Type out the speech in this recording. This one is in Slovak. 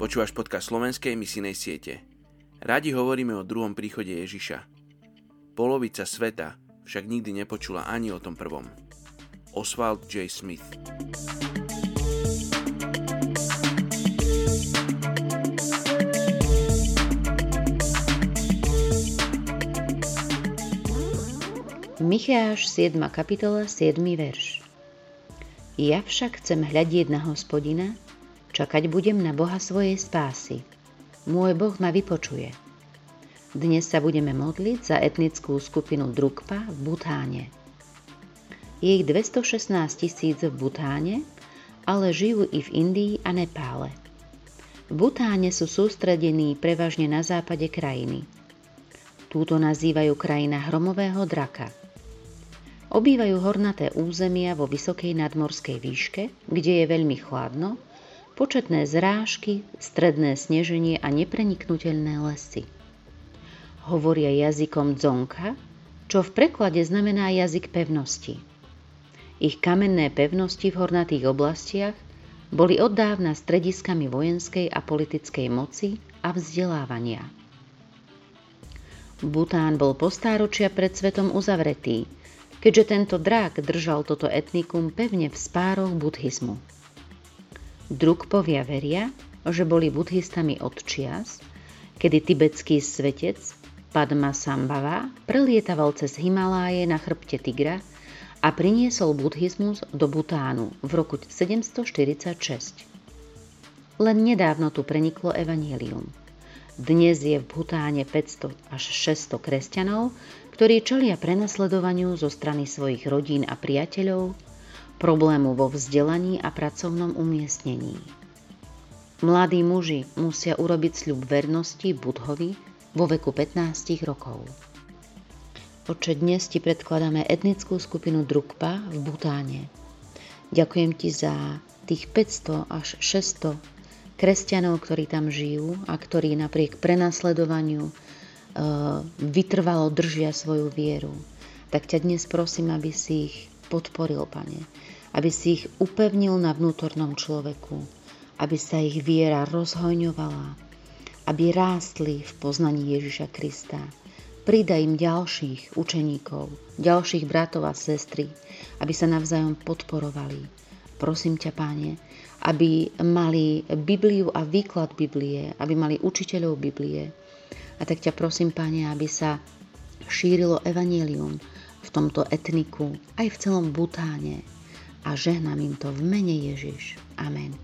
Počúvaš podcast slovenskej misijnej siete. Radi hovoríme o druhom príchode Ježiša. Polovica sveta však nikdy nepočula ani o tom prvom. Oswald J. Smith Micháš 7. kapitola 7. verš Ja však chcem hľadieť na hospodina, čakať budem na Boha svojej spásy. Môj Boh ma vypočuje. Dnes sa budeme modliť za etnickú skupinu Drukpa v Butáne. Je ich 216 tisíc v Butáne, ale žijú i v Indii a Nepále. V Butáne sú sústredení prevažne na západe krajiny. Túto nazývajú krajina hromového draka – Obývajú hornaté územia vo vysokej nadmorskej výške, kde je veľmi chladno, početné zrážky, stredné sneženie a nepreniknutelné lesy. Hovoria jazykom dzonka, čo v preklade znamená jazyk pevnosti. Ich kamenné pevnosti v hornatých oblastiach boli oddávna strediskami vojenskej a politickej moci a vzdelávania. Bután bol po stáročia pred svetom uzavretý – keďže tento drák držal toto etnikum pevne v spároch buddhizmu. Drukpovia veria, že boli buddhistami od čias, kedy tibetský svetec Padma Sambhava prelietaval cez Himaláje na chrbte tigra a priniesol buddhizmus do Butánu v roku 746. Len nedávno tu preniklo evanielium – dnes je v Bhutáne 500 až 600 kresťanov, ktorí čelia prenasledovaniu zo strany svojich rodín a priateľov, problému vo vzdelaní a pracovnom umiestnení. Mladí muži musia urobiť sľub vernosti Budhovi vo veku 15 rokov. Oče, dnes ti predkladáme etnickú skupinu Drukpa v Butáne. Ďakujem ti za tých 500 až 600 kresťanov, ktorí tam žijú a ktorí napriek prenasledovaniu e, vytrvalo držia svoju vieru. Tak ťa dnes prosím, aby si ich podporil, Pane. Aby si ich upevnil na vnútornom človeku. Aby sa ich viera rozhojňovala. Aby rástli v poznaní Ježiša Krista. Pridaj im ďalších učeníkov, ďalších bratov a sestry, aby sa navzájom podporovali. Prosím ťa, Páne, aby mali Bibliu a výklad Biblie, aby mali učiteľov Biblie. A tak ťa prosím, Pane, aby sa šírilo evanílium v tomto etniku, aj v celom Butáne. A žehnám im to v mene Ježiš. Amen.